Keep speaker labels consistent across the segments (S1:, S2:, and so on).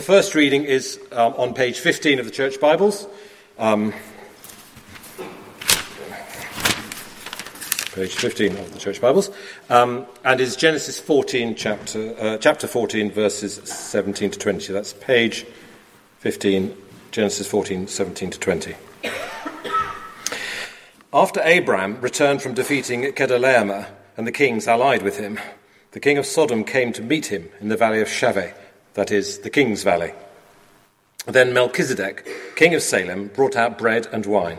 S1: The first reading is um, on page 15 of the Church Bibles. Um, page 15 of the Church Bibles, um, and is Genesis 14, chapter, uh, chapter 14, verses 17 to 20. That's page 15, Genesis 14, 17 to 20. After Abram returned from defeating Kedorlaomer and the kings allied with him, the king of Sodom came to meet him in the valley of Shaveh, that is, the king's valley. Then Melchizedek, king of Salem, brought out bread and wine.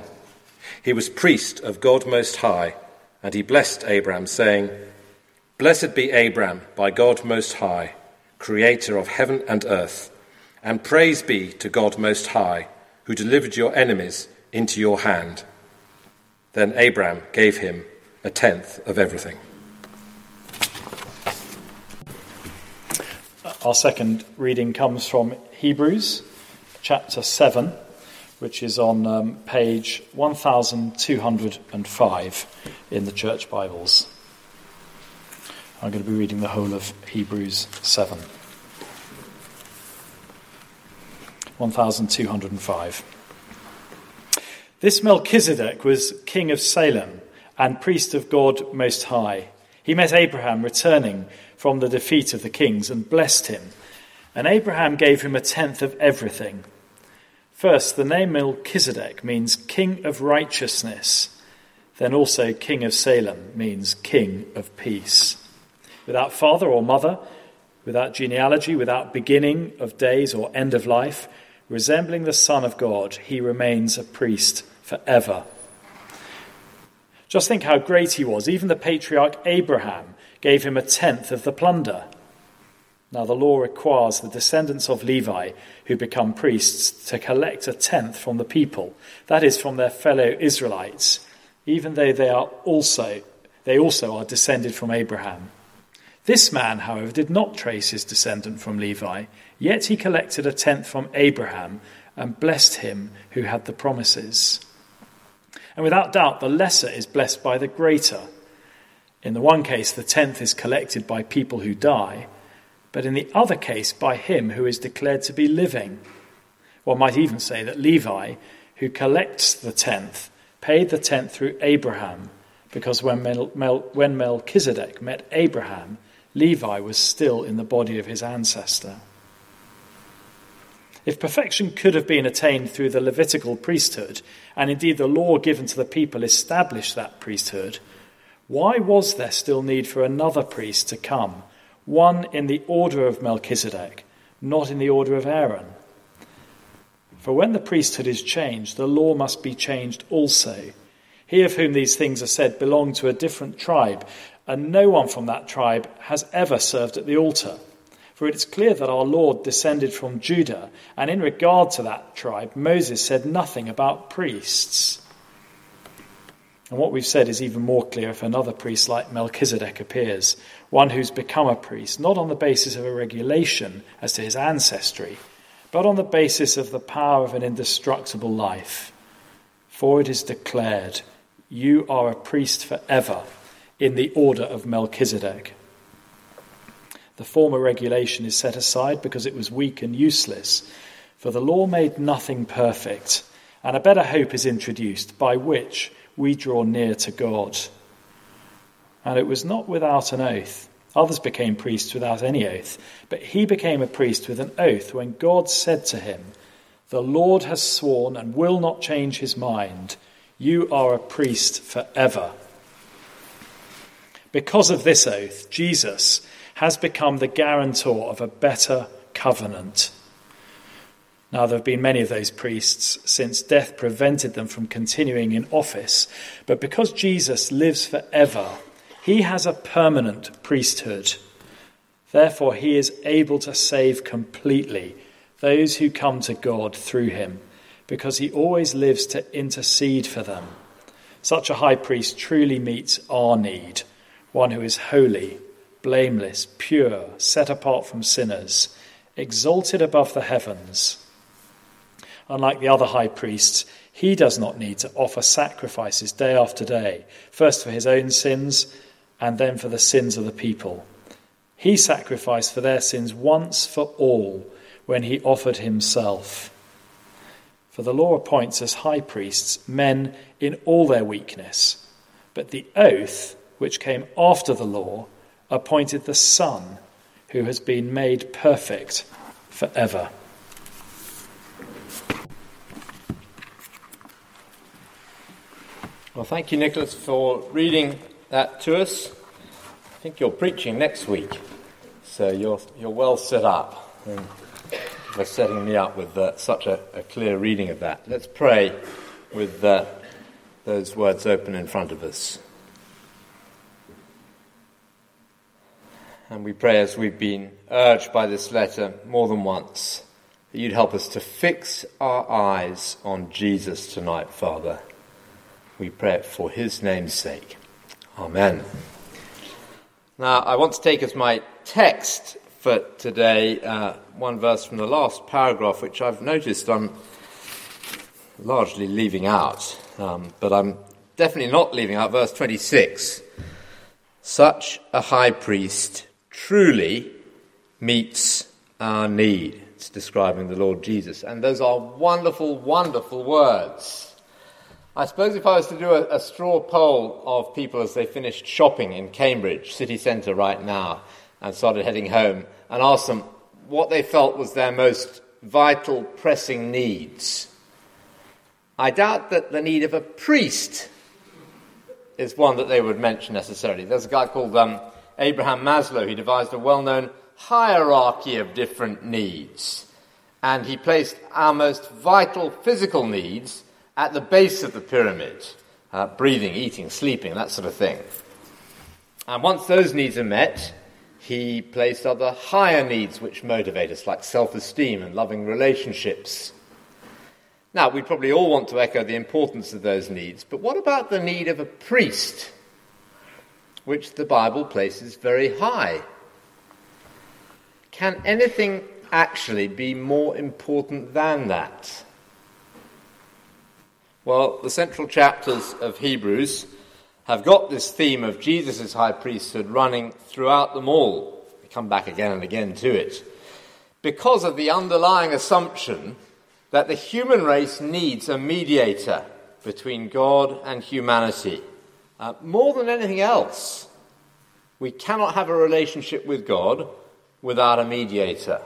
S1: He was priest of God Most High, and he blessed Abram, saying, Blessed be Abram by God Most High, creator of heaven and earth, and praise be to God Most High, who delivered your enemies into your hand. Then Abram gave him a tenth of everything.
S2: Our second reading comes from Hebrews chapter 7, which is on um, page 1205 in the Church Bibles. I'm going to be reading the whole of Hebrews 7. 1205. This Melchizedek was king of Salem and priest of God Most High. He met Abraham returning from the defeat of the kings and blessed him. And Abraham gave him a tenth of everything. First, the name Melchizedek means king of righteousness. Then also, king of Salem means king of peace. Without father or mother, without genealogy, without beginning of days or end of life, resembling the Son of God, he remains a priest forever. Just think how great he was. Even the patriarch Abraham gave him a tenth of the plunder. Now, the law requires the descendants of Levi who become priests to collect a tenth from the people, that is, from their fellow Israelites, even though they are also they also are descended from Abraham. This man, however, did not trace his descendant from Levi, yet he collected a tenth from Abraham and blessed him who had the promises. And without doubt, the lesser is blessed by the greater. In the one case, the tenth is collected by people who die, but in the other case, by him who is declared to be living. One might even say that Levi, who collects the tenth, paid the tenth through Abraham, because when, Mel- Mel- when Melchizedek met Abraham, Levi was still in the body of his ancestor. If perfection could have been attained through the Levitical priesthood, and indeed the law given to the people established that priesthood, why was there still need for another priest to come, one in the order of Melchizedek, not in the order of Aaron? For when the priesthood is changed, the law must be changed also. He of whom these things are said belonged to a different tribe, and no one from that tribe has ever served at the altar. For it's clear that our Lord descended from Judah, and in regard to that tribe, Moses said nothing about priests. And what we've said is even more clear if another priest like Melchizedek appears, one who's become a priest, not on the basis of a regulation as to his ancestry, but on the basis of the power of an indestructible life. For it is declared, You are a priest forever in the order of Melchizedek. The former regulation is set aside because it was weak and useless, for the law made nothing perfect, and a better hope is introduced by which we draw near to God. And it was not without an oath. Others became priests without any oath, but he became a priest with an oath when God said to him, The Lord has sworn and will not change his mind. You are a priest forever. Because of this oath, Jesus has become the guarantor of a better covenant. Now, there have been many of those priests since death prevented them from continuing in office, but because Jesus lives forever, he has a permanent priesthood. Therefore, he is able to save completely those who come to God through him, because he always lives to intercede for them. Such a high priest truly meets our need, one who is holy blameless, pure, set apart from sinners, exalted above the heavens. Unlike the other high priests, he does not need to offer sacrifices day after day, first for his own sins and then for the sins of the people. He sacrificed for their sins once for all when he offered himself. For the law appoints as high priests men in all their weakness, but the oath, which came after the law, appointed the Son, who has been made perfect forever.
S3: Well, thank you, Nicholas, for reading that to us. I think you're preaching next week, so you're, you're well set up for setting me up with uh, such a, a, clear reading of that. Let's pray with uh, those words open in front of us. And we pray as we've been urged by this letter more than once that you'd help us to fix our eyes on Jesus tonight, Father we pray it for his name's sake. Amen. Now, I want to take as my text for today uh, one verse from the last paragraph, which I've noticed I'm largely leaving out, um, but I'm definitely not leaving out verse 26. Such a high priest truly meets our need. It's describing the Lord Jesus. And those are wonderful, wonderful words. I suppose if I was to do a, a, straw poll of people as they finished shopping in Cambridge city centre right now and started heading home and ask them what they felt was their most vital, pressing needs, I doubt that the need of a priest is one that they would mention necessarily. There's a guy called um, Abraham Maslow. He devised a well known hierarchy of different needs. And he placed our most vital physical needs at the base of the pyramid uh, breathing, eating, sleeping, that sort of thing. And once those needs are met, he placed other higher needs which motivate us, like self esteem and loving relationships. Now, we probably all want to echo the importance of those needs, but what about the need of a priest, which the Bible places very high? Can anything actually be more important than that? Well, the central chapters of Hebrews have got this theme of Jesus' high priesthood running throughout them all. We come back again and again to it. Because of the underlying assumption that the human race needs a mediator between God and humanity. Uh, more than anything else, we cannot have a relationship with God without a mediator.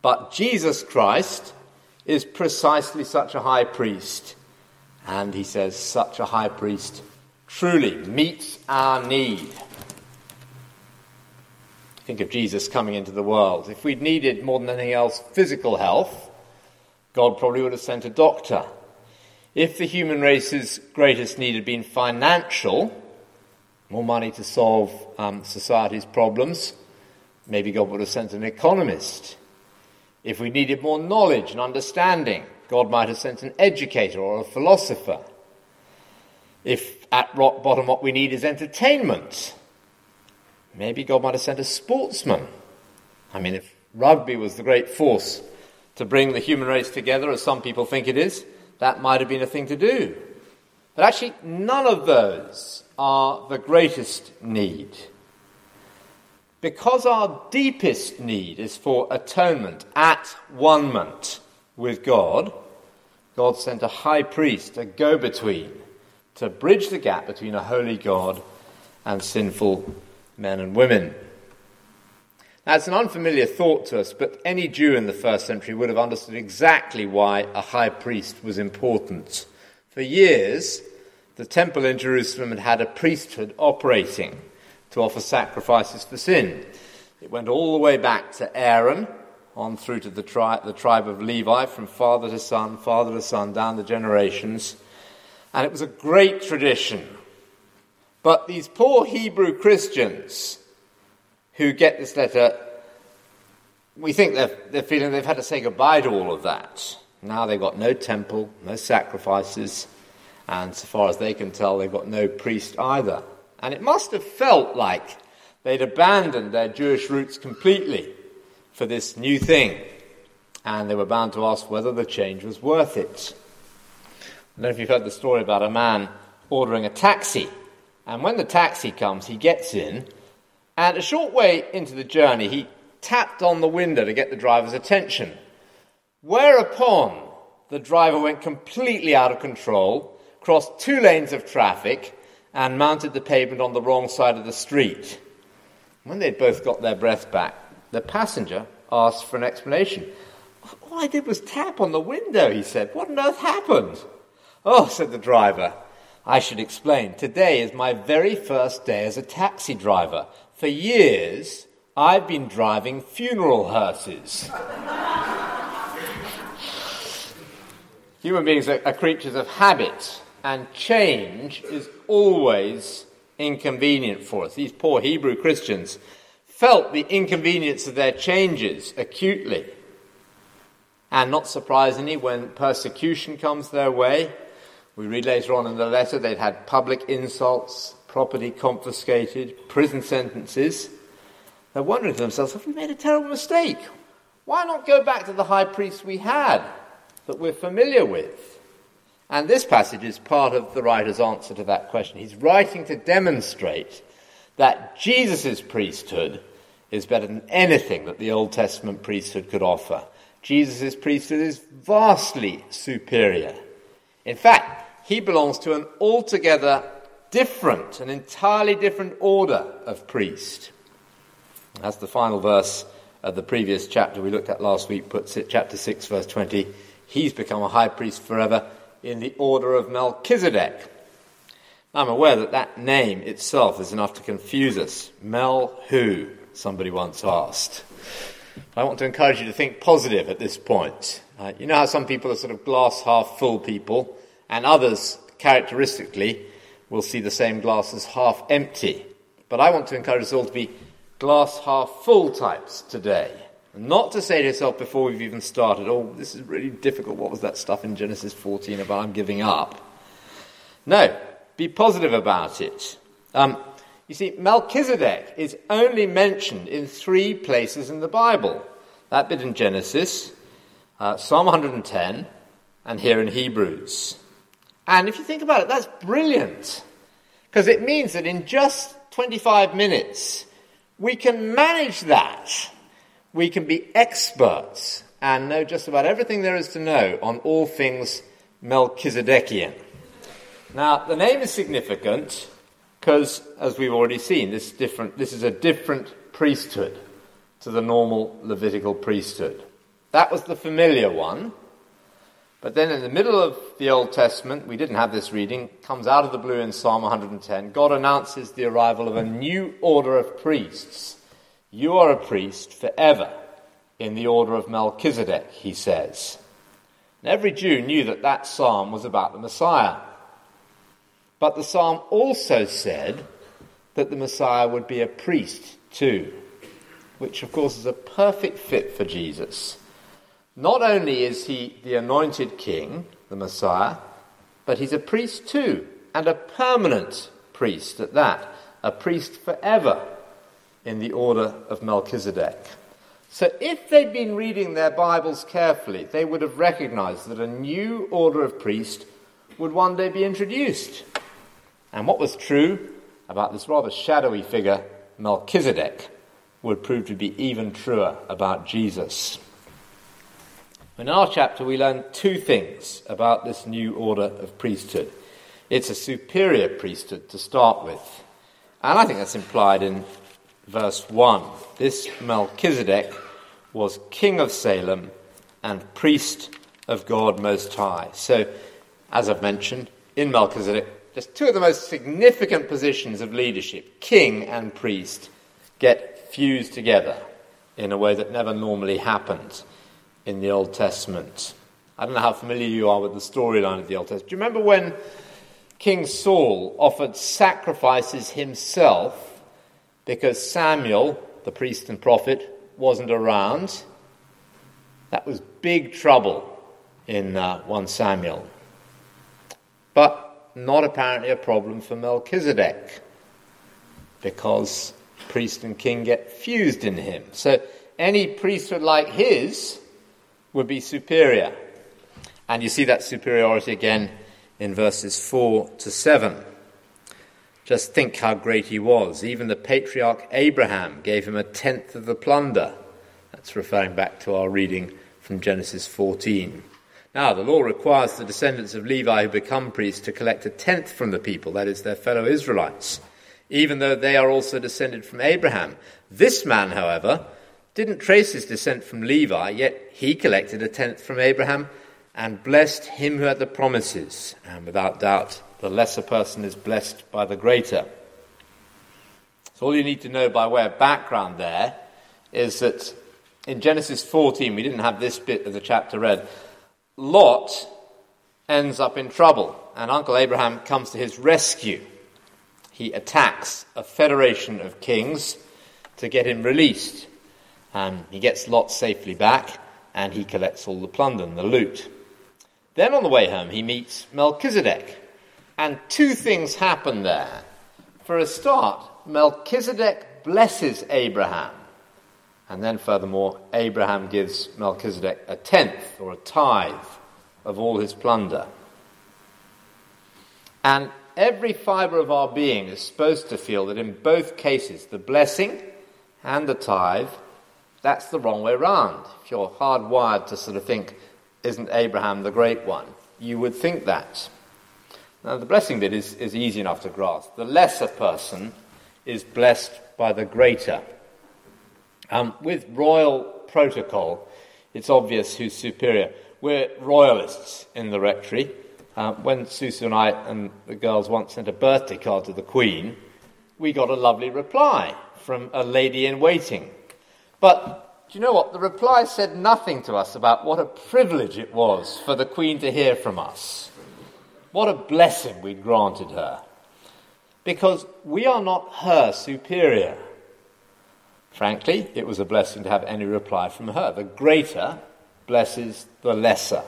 S3: But Jesus Christ is precisely such a high priest. And he says, such a high priest truly meets our need. Think of Jesus coming into the world. If we'd needed more than anything else physical health, God probably would have sent a doctor. If the human race's greatest need had been financial, more money to solve um, society's problems, maybe God would have sent an economist. If we needed more knowledge and understanding, God might have sent an educator or a philosopher. If at rock bottom what we need is entertainment, maybe God might have sent a sportsman. I mean, if rugby was the great force to bring the human race together, as some people think it is, that might have been a thing to do. But actually, none of those are the greatest need. Because our deepest need is for atonement at one moment with God, God sent a high priest, a go between, to bridge the gap between a holy God and sinful men and women. Now, it's an unfamiliar thought to us, but any Jew in the first century would have understood exactly why a high priest was important. For years, the temple in Jerusalem had had a priesthood operating to offer sacrifices for sin. It went all the way back to Aaron, on through to the, tri- the tribe of Levi, from father to son, father to son, down the generations. And it was a great tradition. But these poor Hebrew Christians who get this letter, we think they're, they're feeling they've had to say goodbye to all of that. Now they've got no temple, no sacrifices, and so far as they can tell, they've got no priest either. And it must have felt like they'd abandoned their Jewish roots completely for this new thing, and they were bound to ask whether the change was worth it. I don't know if you've heard the story about a man ordering a taxi, and when the taxi comes, he gets in, and a short way into the journey, he tapped on the window to get the driver's attention. Whereupon the driver went completely out of control, crossed two lanes of traffic, and mounted the pavement on the wrong side of the street. When they'd both got their breath back, the passenger asked for an explanation. All I did was tap on the window, he said. What on earth happened? Oh, said the driver. I should explain. Today is my very first day as a taxi driver. For years, I've been driving funeral hearses. Human beings are, are creatures of habit, and change is always inconvenient for us. These poor Hebrew Christians felt the inconvenience of their changes acutely. And not surprisingly, when persecution comes their way, we read later on in the letter they'd had public insults, property confiscated, prison sentences. They're wondering to themselves, have we made a terrible mistake? Why not go back to the high priest we had that we're familiar with? And this passage is part of the writer's answer to that question. He's writing to demonstrate that Jesus' priesthood is better than anything that the Old Testament priesthood could offer. Jesus' priesthood is vastly superior. In fact, he belongs to an altogether different, an entirely different order of priest. As the final verse of the previous chapter we looked at last week puts it, chapter 6, verse 20, he's become a high priest forever in the order of Melchizedek. I'm aware that that name itself is enough to confuse us. Mel who? Somebody once asked. I want to encourage you to think positive at this point. Uh, you know how some people are sort of glass half full people? and others, characteristically, will see the same glass as half empty. But I want to encourage us all to be glass half full types today. Not to say to yourself before we've even started, oh, this is really difficult. What was that stuff in Genesis 14 about I'm giving up? No, be positive about it. Um, you see, Melchizedek is only mentioned in three places in the Bible. That bit in Genesis, uh, Psalm 110, and here in Hebrews. And if you think about it, that's brilliant. Because it means that in just 25 minutes, we can manage that. We can be experts and know just about everything there is to know on all things Melchizedekian. Now, the name is significant because, as we've already seen, this, different, this is a different priesthood to the normal Levitical priesthood. That was the familiar one. But then in the middle of the Old Testament, we didn't have this reading, comes out of the blue in Psalm 110. God announces the arrival of a new order of priests. You are a priest forever in the order of Melchizedek, he says. And every Jew knew that that psalm was about the Messiah. But the psalm also said that the Messiah would be a priest too, which of course is a perfect fit for Jesus. Not only is he the anointed king, the Messiah, but he's a priest too, and a permanent priest at that, a priest forever in the order of Melchizedek. So if they'd been reading their Bibles carefully, they would have recognized that a new order of priest would one day be introduced. And what was true about this rather shadowy figure, Melchizedek, would prove to be even truer about Jesus. In our chapter, we learn two things about this new order of priesthood. It's a superior priesthood to start with. And I think that's implied in verse 1. This Melchizedek was king of Salem and priest of God Most High. So, as I've mentioned, in Melchizedek, just two of the most significant positions of leadership, king and priest, get fused together in a way that never normally happens in the Old Testament. I don't know how familiar you are with the storyline of the Old Testament. Do you remember when King Saul offered sacrifices himself because Samuel, the priest and prophet, wasn't around? That was big trouble in uh, 1 Samuel. But not apparently a problem for Melchizedek because priest and king get fused in him. So any priesthood like his would be superior. And you see that superiority again in verses 4 to 7. Just think how great he was. Even the patriarch Abraham gave him a tenth of the plunder. That's referring back to our reading from Genesis 14. Now, the law requires the descendants of Levi who become priests to collect a tenth from the people, that is, their fellow Israelites, even though they are also descended from Abraham. This man, however, didn't trace his descent from Levi, yet he collected a tenth from Abraham and blessed him who had the promises. And without doubt, the lesser person is blessed by the greater. So, all you need to know by way of background there is that in Genesis 14, we didn't have this bit of the chapter read, Lot ends up in trouble, and Uncle Abraham comes to his rescue. He attacks a federation of kings to get him released. He gets Lot safely back, and he collects all the plunder and the loot. Then on the way home, he meets Melchizedek. And two things happen there. For a start, Melchizedek blesses Abraham. And then, furthermore, Abraham gives Melchizedek a tenth or a tithe of all his plunder. And every fibre of our being is supposed to feel that in both cases, the blessing and the tithe, that's the wrong way round. If you're hardwired to sort of think, isn't Abraham the great one? You would think that. Now, the blessing bit is, is easy enough to grasp. The lesser person is blessed by the greater. Um, with royal protocol, it's obvious who's superior. We're royalists in the rectory. Uh, when Susan and I and the girls once sent a birthday card to the Queen, we got a lovely reply from a lady in waiting. But do you know what? The reply said nothing to us about what a privilege it was for the Queen to hear from us. What a blessing we'd granted her. Because we are not her superior. Frankly, it was a blessing to have any reply from her. The greater blesses the lesser.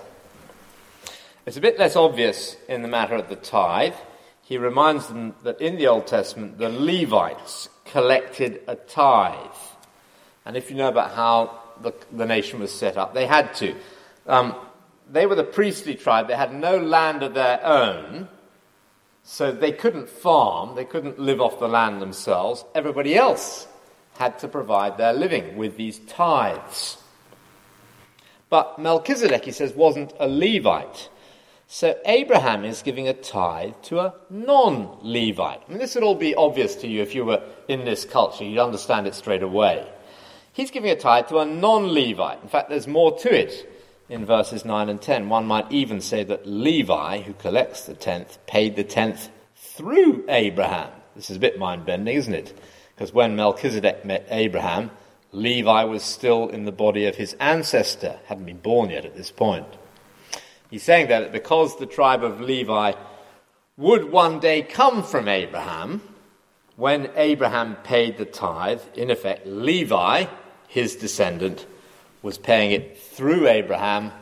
S3: It's a bit less obvious in the matter of the tithe. He reminds them that in the Old Testament, the Levites collected a tithe. And if you know about how the, the nation was set up, they had to. Um, they were the priestly tribe, they had no land of their own, so they couldn't farm, they couldn't live off the land themselves. Everybody else had to provide their living with these tithes. But Melchizedek, he says, wasn't a Levite. So Abraham is giving a tithe to a non Levite. I mean, this would all be obvious to you if you were in this culture. You'd understand it straight away. He's giving a tithe to a non Levite. In fact, there's more to it in verses 9 and 10. One might even say that Levi, who collects the tenth, paid the tenth through Abraham. This is a bit mind bending, isn't it? Because when Melchizedek met Abraham, Levi was still in the body of his ancestor, hadn't been born yet at this point. He's saying that because the tribe of Levi would one day come from Abraham, when Abraham paid the tithe, in effect, Levi, his descendant, was paying it through Abraham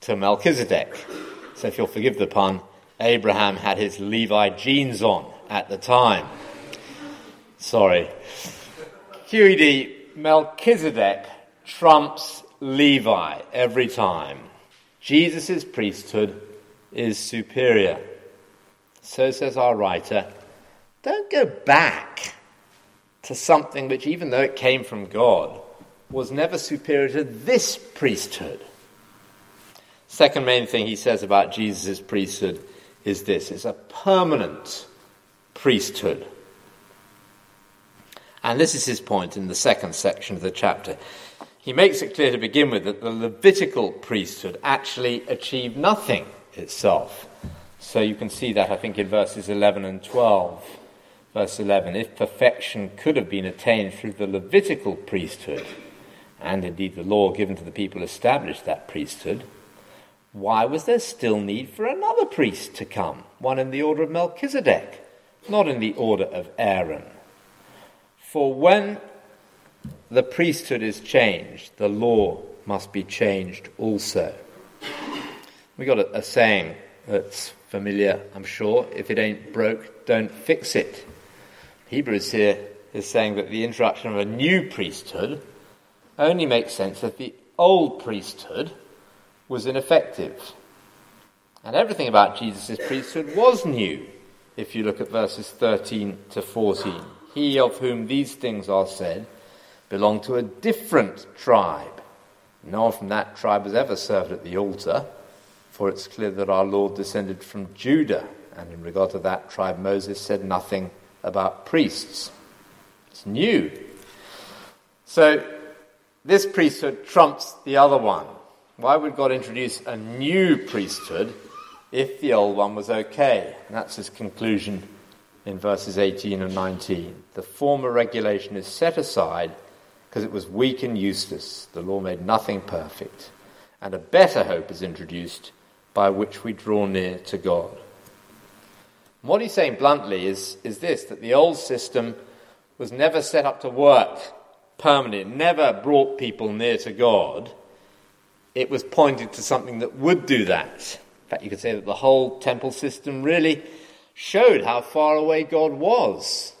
S3: to Melchizedek. So, if you'll forgive the pun, Abraham had his Levi jeans on at the time. Sorry. QED, Melchizedek trumps Levi every time. Jesus' priesthood is superior. So says our writer. Don't go back to something which, even though it came from God, was never superior to this priesthood. Second main thing he says about Jesus' priesthood is this it's a permanent priesthood. And this is his point in the second section of the chapter. He makes it clear to begin with that the Levitical priesthood actually achieved nothing itself. So you can see that, I think, in verses 11 and 12. Verse 11 If perfection could have been attained through the Levitical priesthood, and indeed the law given to the people established that priesthood, why was there still need for another priest to come, one in the order of Melchizedek, not in the order of Aaron? For when the priesthood is changed, the law must be changed also. We got a, a saying that's familiar, I'm sure. If it ain't broke, don't fix it. Hebrews here is saying that the introduction of a new priesthood only makes sense if the old priesthood was ineffective. And everything about Jesus' priesthood was new, if you look at verses 13 to 14. He of whom these things are said belonged to a different tribe. No one from that tribe has ever served at the altar, for it's clear that our Lord descended from Judah, and in regard to that tribe, Moses said nothing about priests. It's new. So, this priesthood trumps the other one. Why would God introduce a new priesthood if the old one was okay? And that's his conclusion in verses 18 and 19. The former regulation is set aside because it was weak and useless. The law made nothing perfect. And a better hope is introduced by which we draw near to God. And what he's saying bluntly is, is this that the old system was never set up to work permanently, it never brought people near to God. It was pointed to something that would do that. In fact, you could say that the whole temple system really showed how far away God was.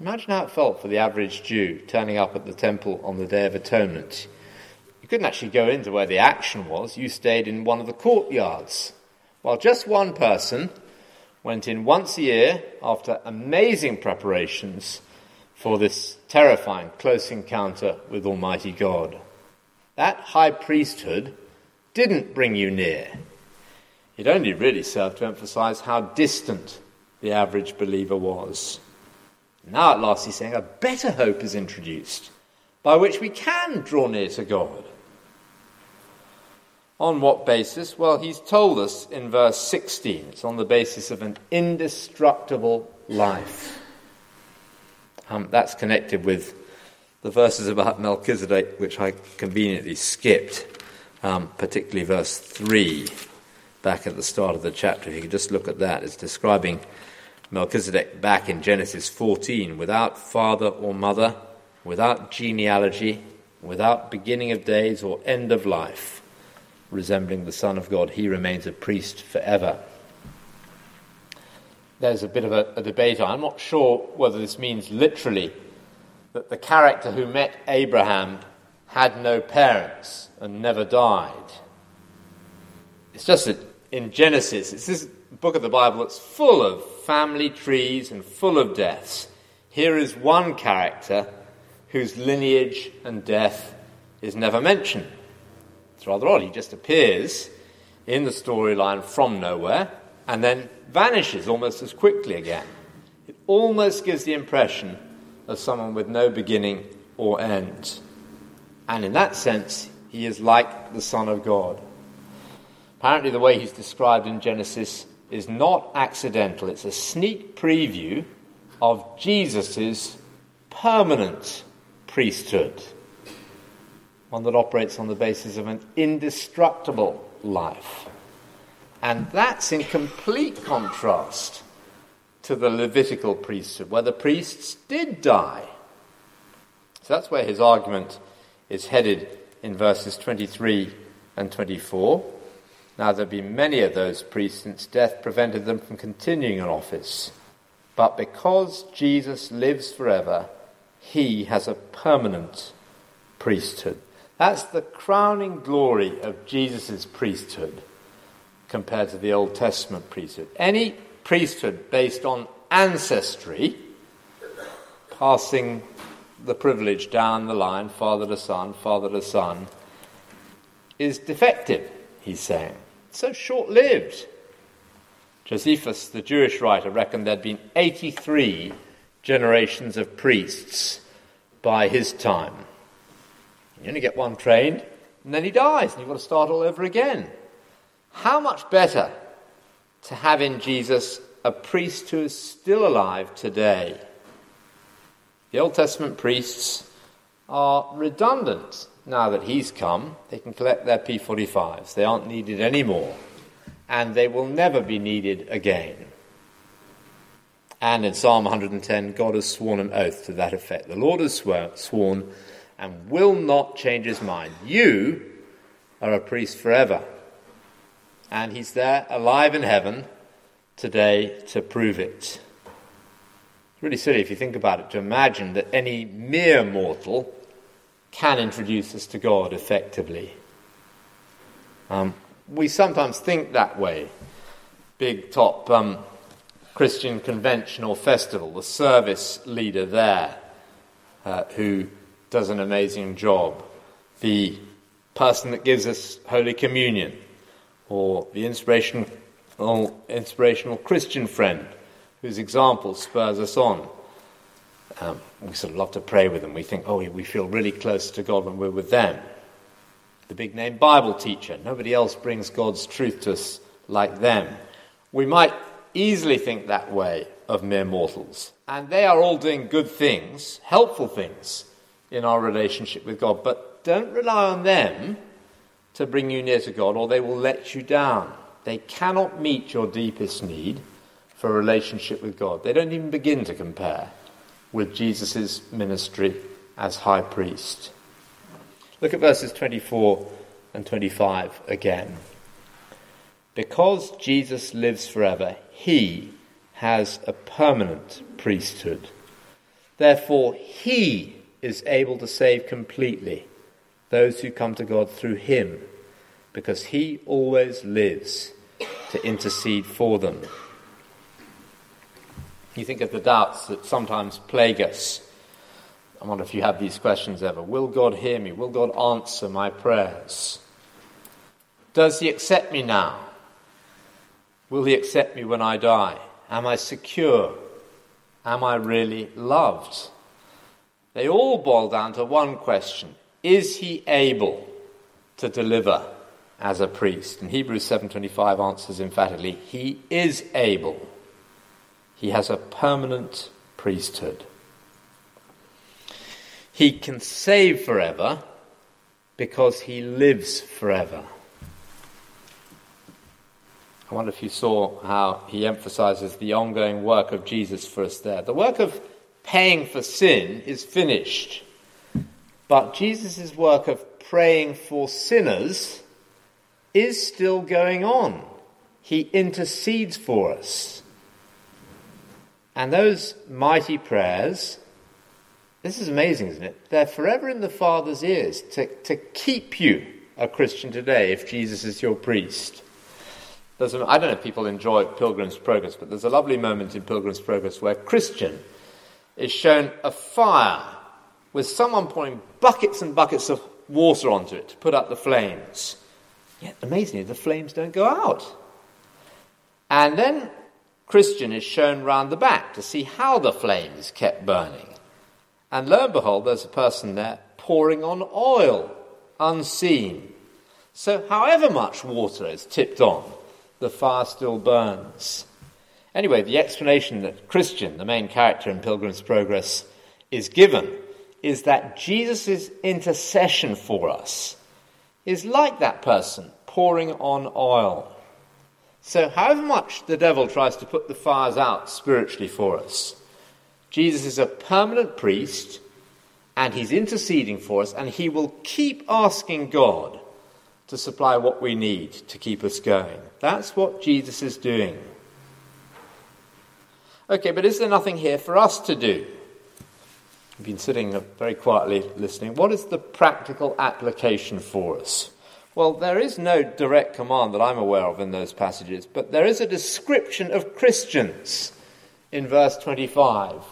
S3: Imagine how it felt for the average Jew turning up at the temple on the Day of Atonement. You couldn't actually go into where the action was, you stayed in one of the courtyards. While just one person went in once a year after amazing preparations for this terrifying close encounter with Almighty God. That high priesthood didn't bring you near. It only really served to emphasize how distant the average believer was. Now, at last, he's saying a better hope is introduced by which we can draw near to God. On what basis? Well, he's told us in verse 16. It's on the basis of an indestructible life. Um, that's connected with the verses about Melchizedek, which I conveniently skipped, um, particularly verse 3, back at the start of the chapter. If you could just look at that, it's describing Melchizedek back in Genesis 14 without father or mother, without genealogy, without beginning of days or end of life, resembling the Son of God, he remains a priest forever. There's a bit of a, a debate. I'm not sure whether this means literally that the character who met Abraham had no parents and never died. It's just that in Genesis, it's this book of the Bible that's full of family trees and full of deaths. Here is one character whose lineage and death is never mentioned. It's rather odd. He just appears in the storyline from nowhere and then vanishes almost as quickly again. It almost gives the impression of someone with no beginning or end. And in that sense, he is like the Son of God. Apparently, the way he's described in Genesis is not accidental, it's a sneak preview of Jesus' permanent priesthood, one that operates on the basis of an indestructible life. And that's in complete contrast to the Levitical priesthood, where the priests did die. So that's where his argument is headed in verses 23 and 24. Now there be many of those priests since death prevented them from continuing in office. But because Jesus lives forever, he has a permanent priesthood. That's the crowning glory of Jesus' priesthood compared to the Old Testament priesthood. Any priesthood based on ancestry, passing the privilege down the line, father to son, father to son, is defective, he's saying. So short lived. Josephus, the Jewish writer, reckoned there'd been 83 generations of priests by his time. You only get one trained, and then he dies, and you've got to start all over again. How much better to have in Jesus a priest who is still alive today? The Old Testament priests are redundant now that he's come. They can collect their P45s, they aren't needed anymore, and they will never be needed again. And in Psalm 110, God has sworn an oath to that effect. The Lord has sworn and will not change his mind. You are a priest forever and he's there alive in heaven today to prove it. It's really silly if you think about it to imagine that any mere mortal can introduce us to God effectively. Um, we sometimes think that way. Big top um, Christian convention or festival, the service leader there, uh, who does an amazing job. The person that gives us Holy Communion, or the inspirational, inspirational Christian friend whose example spurs us on. Um, we sort of love to pray with them. We think, oh, we feel really close to God when we're with them. The big name Bible teacher. Nobody else brings God's truth to us like them. We might easily think that way of mere mortals. And they are all doing good things, helpful things in our relationship with God. But don't rely on them to bring you near to God, or they will let you down. They cannot meet your deepest need for a relationship with God. They don't even begin to compare with Jesus' ministry as high priest. Look at verses 24 and 25 again. Because Jesus lives forever, he has a permanent priesthood. Therefore, he is able to save completely those who come to God through him, because he always lives to intercede for them. You think of the doubts that sometimes plague us. I wonder if you have these questions ever. Will God hear me? Will God answer my prayers? Does He accept me now? Will He accept me when I die? Am I secure? Am I really loved? They all boil down to one question Is He able to deliver as a priest? And Hebrews 7:25 answers emphatically, He is able. He has a permanent priesthood. He can save forever because he lives forever. I wonder if you saw how he emphasizes the ongoing work of Jesus for us there. The work of paying for sin is finished, but Jesus' work of praying for sinners is still going on. He intercedes for us. And those mighty prayers, this is amazing, isn't it? They're forever in the Father's ears to, to keep you a Christian today if Jesus is your priest. There's a, I don't know if people enjoy Pilgrim's Progress, but there's a lovely moment in Pilgrim's Progress where Christian is shown a fire with someone pouring buckets and buckets of water onto it to put out the flames. Yet, amazingly, the flames don't go out. And then Christian is shown round the back to see how the flames kept burning. And lo and behold, there's a person there pouring on oil, unseen. So, however much water is tipped on, the fire still burns. Anyway, the explanation that Christian, the main character in Pilgrim's Progress, is given is that Jesus' intercession for us is like that person pouring on oil. So, however much the devil tries to put the fires out spiritually for us, Jesus is a permanent priest and he's interceding for us, and he will keep asking God to supply what we need to keep us going. That's what Jesus is doing. Okay, but is there nothing here for us to do? We've been sitting very quietly listening. What is the practical application for us? Well, there is no direct command that I'm aware of in those passages, but there is a description of Christians in verse 25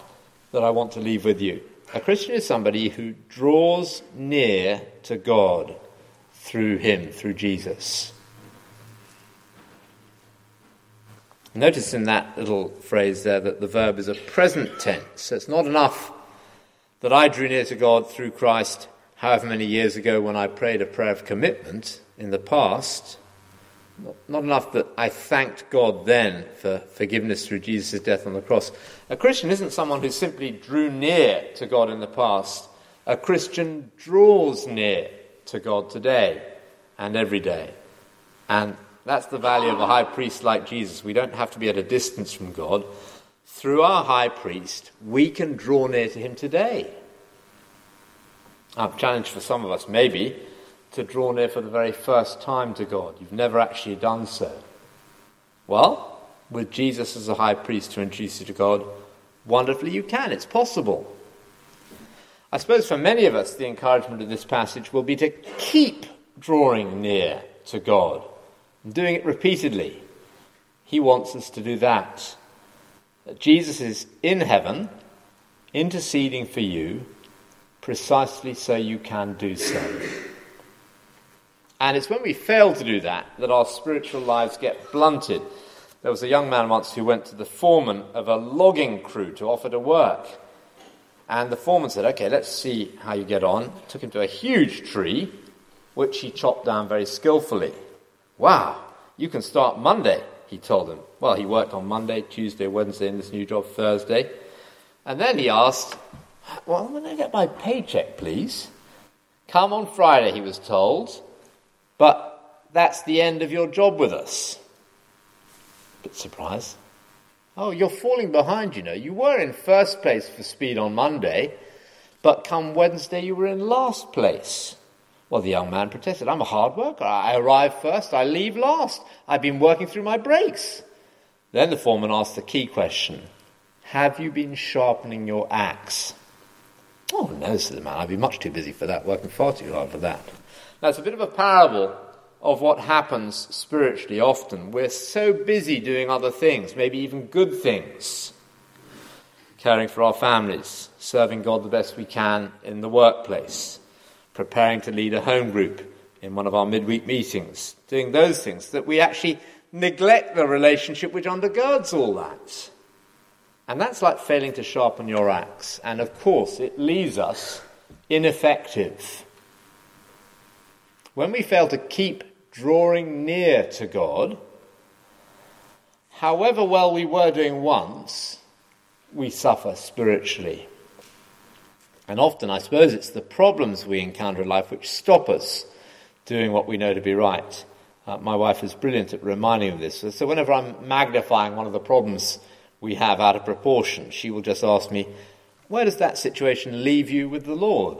S3: that I want to leave with you. A Christian is somebody who draws near to God through Him, through Jesus. Notice in that little phrase there that the verb is a present tense. So it's not enough that I drew near to God through Christ however many years ago when I prayed a prayer of commitment in the past, not enough that I thanked God then for forgiveness through Jesus' death on the cross. A Christian isn't someone who simply drew near to God in the past. A Christian draws near to God today and every day. And that's the value of a high priest like Jesus. We don't have to be at a distance from God. Through our high priest, we can draw near to him today. A challenge for some of us, maybe, to draw near for the very first time to God. You've never actually done so. Well, with Jesus as a high priest to introduce you to God, wonderfully you can. It's possible. I suppose for many of us, the encouragement of this passage will be to keep drawing near to God, and doing it repeatedly. He wants us to do that. Jesus is in heaven, interceding for you precisely so you can do so. And it's when we fail to do that that our spiritual lives get blunted. There was a young man once who went to the foreman of a logging crew to offer to work. And the foreman said, Okay, let's see how you get on. Took him to a huge tree, which he chopped down very skillfully. Wow, you can start Monday, he told him. Well, he worked on Monday, Tuesday, Wednesday in this new job Thursday. And then he asked, Well, when I get my paycheck, please? Come on Friday, he was told. But that's the end of your job with us. A Bit surprised. Oh, you're falling behind, you know. You were in first place for speed on Monday, but come Wednesday you were in last place. Well, the young man protested. I'm a hard worker. I arrive first, I leave last. I've been working through my breaks. Then the foreman asked the key question Have you been sharpening your axe? Oh, no, said the man. I've been much too busy for that, working far too hard for that. Now, it's a bit of a parable of what happens spiritually often. We're so busy doing other things, maybe even good things, caring for our families, serving God the best we can in the workplace, preparing to lead a home group in one of our midweek meetings, doing those things that we actually neglect the relationship which undergirds all that. And that's like failing to sharpen your axe. And of course, it leaves us ineffective. When we fail to keep drawing near to God, however well we were doing once, we suffer spiritually. And often, I suppose, it's the problems we encounter in life which stop us doing what we know to be right. Uh, my wife is brilliant at reminding me of this. So, whenever I'm magnifying one of the problems we have out of proportion, she will just ask me, Where does that situation leave you with the Lord?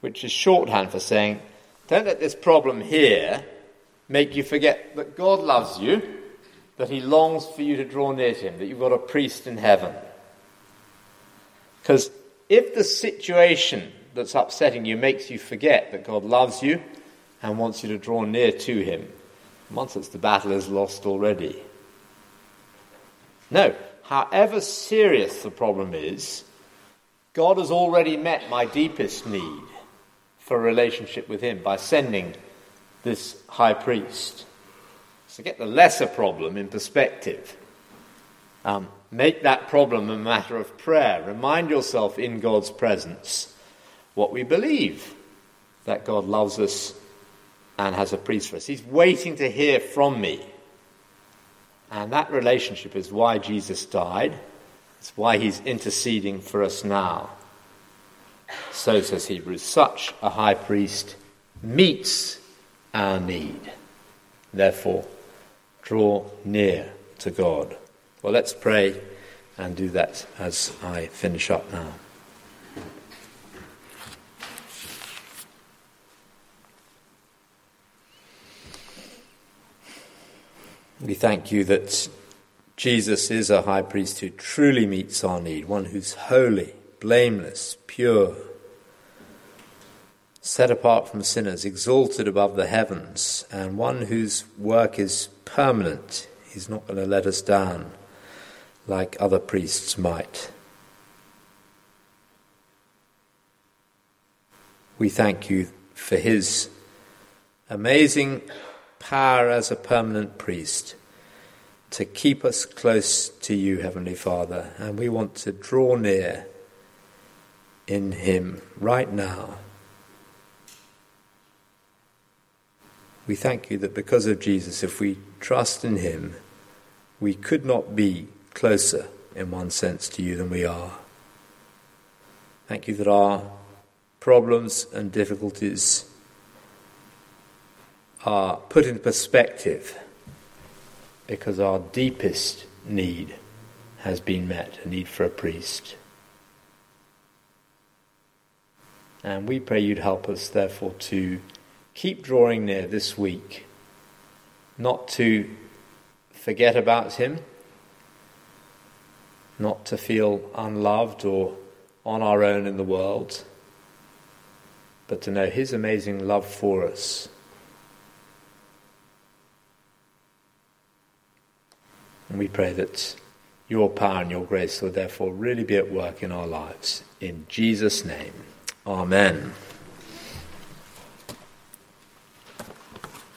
S3: Which is shorthand for saying, don't let this problem here make you forget that God loves you, that He longs for you to draw near to Him, that you've got a priest in heaven. Because if the situation that's upsetting you makes you forget that God loves you and wants you to draw near to Him, once it's the battle is lost already. No, however serious the problem is, God has already met my deepest need for a relationship with Him by sending this high priest. So get the lesser problem in perspective. Um, make that problem a matter of prayer. Remind yourself in God's presence what we believe that God loves us and has a priest for us. He's waiting to hear from me. And that relationship is why Jesus died. It's why he's interceding for us now. So says Hebrews, such a high priest meets our need. Therefore, draw near to God. Well, let's pray and do that as I finish up now. We thank you that Jesus is a high priest who truly meets our need, one who's holy, blameless, pure, set apart from sinners, exalted above the heavens, and one whose work is permanent. He's not going to let us down like other priests might. We thank you for his amazing power as a permanent priest to keep us close to you, Heavenly Father, and we want to draw near in Him right now. We thank you that because of Jesus, if we trust in Him, we could not be closer in one sense to you than we are. Thank you that our problems and difficulties are put in perspective because our deepest need has been met a need for a priest. And we pray you'd help us, therefore, to keep drawing near this week, not to forget about Him, not to feel unloved or on our own in the world, but to know His amazing love for us. And we pray that Your power and your grace will therefore really be at work in our lives. In Jesus' name, Amen.